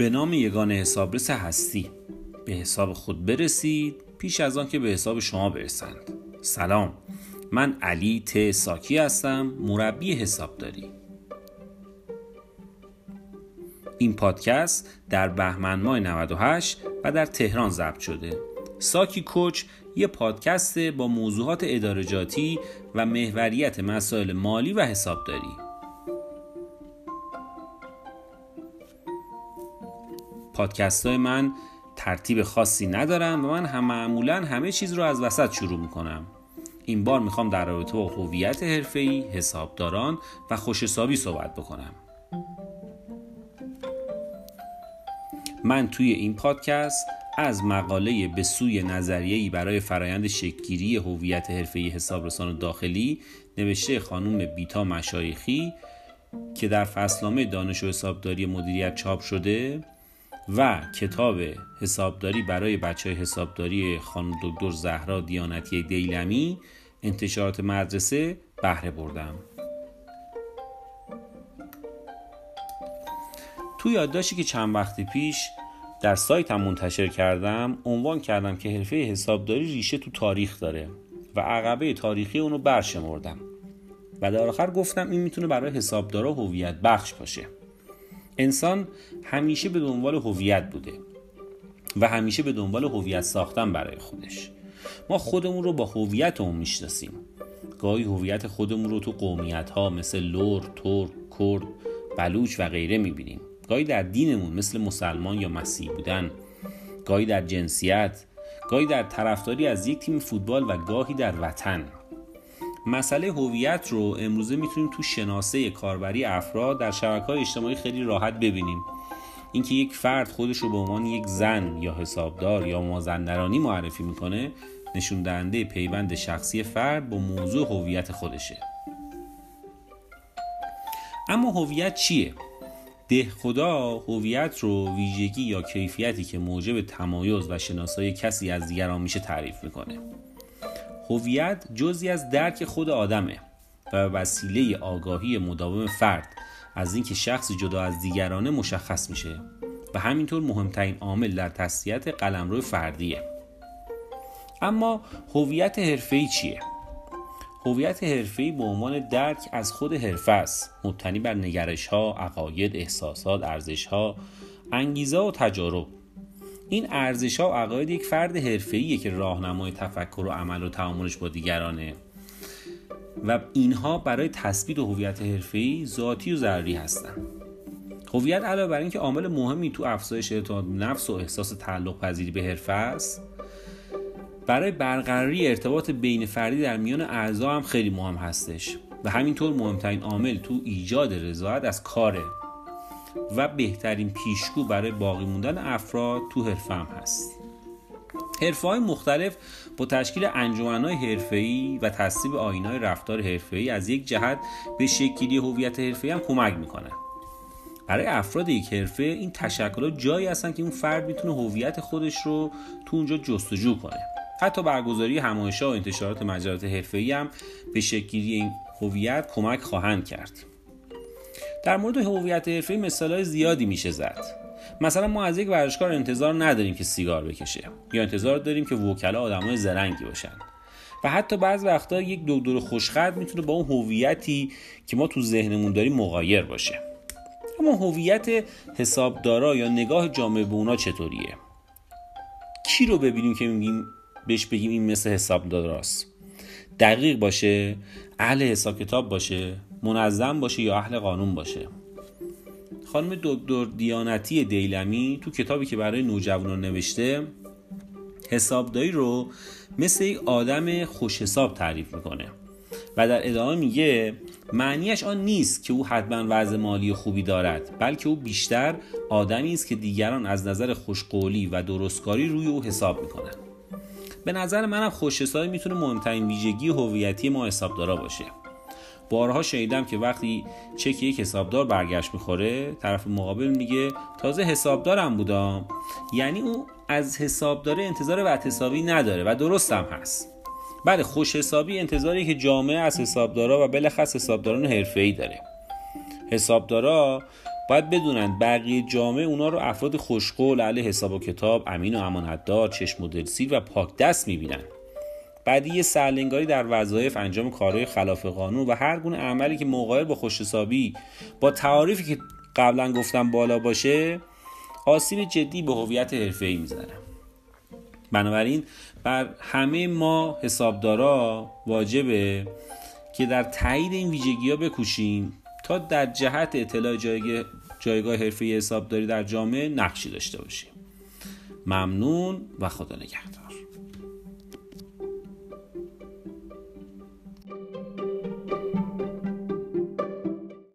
به نام یگان حسابرس هستی. به حساب خود برسید پیش از آن که به حساب شما برسند. سلام من علی ت. ساکی هستم مربی حسابداری. این پادکست در بهمن ماه 98 و در تهران ضبط شده. ساکی کوچ یه پادکست با موضوعات ادارجاتی و محوریت مسائل مالی و حسابداری. پادکست های من ترتیب خاصی ندارم و من هم معمولا همه چیز رو از وسط شروع می‌کنم. این بار می‌خوام در رابطه با هویت حرفه‌ای، حسابداران و خوشحسابی صحبت بکنم. من توی این پادکست از مقاله به سوی نظریه‌ای برای فرایند شکلگیری هویت حرفه‌ای حسابرسان داخلی نوشته خانم بیتا مشایخی که در فصلنامه دانش و حسابداری مدیریت چاپ شده. و کتاب حسابداری برای بچه حسابداری خانم دکتر زهرا دیانتی دیلمی انتشارات مدرسه بهره بردم. تو یادداشتی که چند وقتی پیش در سایتم منتشر کردم عنوان کردم که حرفه حسابداری ریشه تو تاریخ داره و عقبه تاریخی اونو برشمردم. و در آخر گفتم این می‌تونه برای حسابدارا هویت بخش باشه. انسان همیشه به دنبال هویت بوده و همیشه به دنبال هویت ساختن برای خودش. ما خودمون رو با هویتمون می‌شناسیم. گاهی هویت خودمون رو تو قومیت ها مثل لور، ترک، کرد، بلوچ و غیره می‌بینیم. گاهی در دینمون مثل مسلمان یا مسیح بودن. گاهی در جنسیت. گاهی در طرفداری از یک تیم فوتبال و گاهی در وطن. مسئله هویت رو امروزه می‌تونیم تو شناسه کاربری افراد در شبکه های اجتماعی خیلی راحت ببینیم. اینکه یک فرد خودش رو به عنوان یک زن یا حسابدار یا مازندرانی معرفی می‌کنه نشون دهنده پیوند شخصی فرد با موضوع هویت خودشه. اما هویت چیه؟ ده خدا هویت رو ویژگی یا کیفیتی که موجب تمایز و شناسایی کسی از دیگران میشه تعریف می‌کنه. هویت جزی از درک خود آدمه و وسیله آگاهی مداوم فرد از اینکه شخصی جدا از دیگرانه مشخص میشه و همینطور مهمترین عامل در تسلیت قلمرو فردیه. اما هویت حرفه‌ای چیه؟ هویت حرفه‌ای به عنوان درک از خود حرفه است مبتنی بر نگرش ها، عقاید، احساسات، ارزش ها، انگیزه و تجارب. این ارزش ها و عقاید یک فرد حرفه‌ایه که راهنمای تفکر و عمل و تعاملش با دیگرانه. و اینها برای تثبیت هویت حرفه‌ای ذاتی و ضروری هستند. هویت علاوه بر اینکه عامل مهمی تو افزایش اعتماد نفس و احساس تعلق پذیری به حرفه است برای برقراری ارتباط بین فردی در میان اعضا هم خیلی مهم هستش. و همینطور مهمترین عامل تو ایجاد رضایت از کاره. و بهترین پیشگو برای باقی موندن افراد تو حرفه هم هست. حرفه های مختلف با تشکیل انجمنهای حرفه‌ای و تصویب آینهای رفتار حرفه‌ای از یک جهت به شکلی هویت حرفه‌ای هم کمک می‌کنن. برای افراد یک حرفه این تشکلات جایی هستن که اون فرد می‌تونه هویت خودش رو تو اونجا جستجو کنه. حتی برگزاری همایش‌ها و انتشارات مجلات حرفه‌ای هم به شکلی این هویت کمک خواهند کرد. در مورد هویت حرفه‌ای مثالای زیادی میشه زد. مثلا ما از یک ورزشکار انتظار نداریم که سیگار بکشه یا انتظار داریم که وکلا آدمای زرنگی باشن. و حتی بعض وقتا یک دکتر خوشخط می‌تونه با اون هویتی که ما تو ذهنمون داریم مغایر باشه. اما هویت حسابدارا یا نگاه جامعه به اونا چطوریه؟ کی رو ببینیم که میگیم بهش بگیم این مثل حسابداراست؟ دقیق باشه اهل حساب کتاب باشه منظم باشه یا اهل قانون باشه. خانم دکتر دیانتی دیلمی تو کتابی که برای نوجوانان نوشته حسابداری رو مثل یک آدم خوش حساب تعریف می‌کنه و در ادامه میگه معنیش آن نیست که او حتما وضع مالی خوبی دارد بلکه او بیشتر آدمی است که دیگران از نظر خوشقولی و درستکاری روی او حساب می‌کنن به نظر منم خوش حسابی می‌تونه مهمترین ویژگی هویتی ما حسابدارا باشه. بارها شنیدم که وقتی چک یک حسابدار برگشت می‌خوره طرف مقابل میگه تازه حسابدارم بودم. یعنی او از حسابدار انتظار وقت حسابی نداره و درست هم هست. بله خوش حسابی انتظاری که جامعه از حسابدارا و بلخص حسابداران حرفه‌ای داره. حسابدارا باید بدونن بقیه جامعه اونا رو افراد خوشقول اهل حساب و کتاب امین و امانتدار چشم و دلسیر و پاک دست می‌بینن. بعدی سرلنگاری در وظایف انجام کارهای خلاف قانون و هر گونه عملی که مقایل با خوشحسابی با تعاریفی که قبلا گفتم بالا باشه آسیب جدی به هویت حرفه‌ای می‌زنه. بنابراین بر همه ما حسابدارا واجبه که در تایید این ویژگی ها بکوشیم تا در جهت اطلاع جایگاه حرفه حسابداری در جامعه نقشی داشته باشیم. ممنون و خدا نگهدار.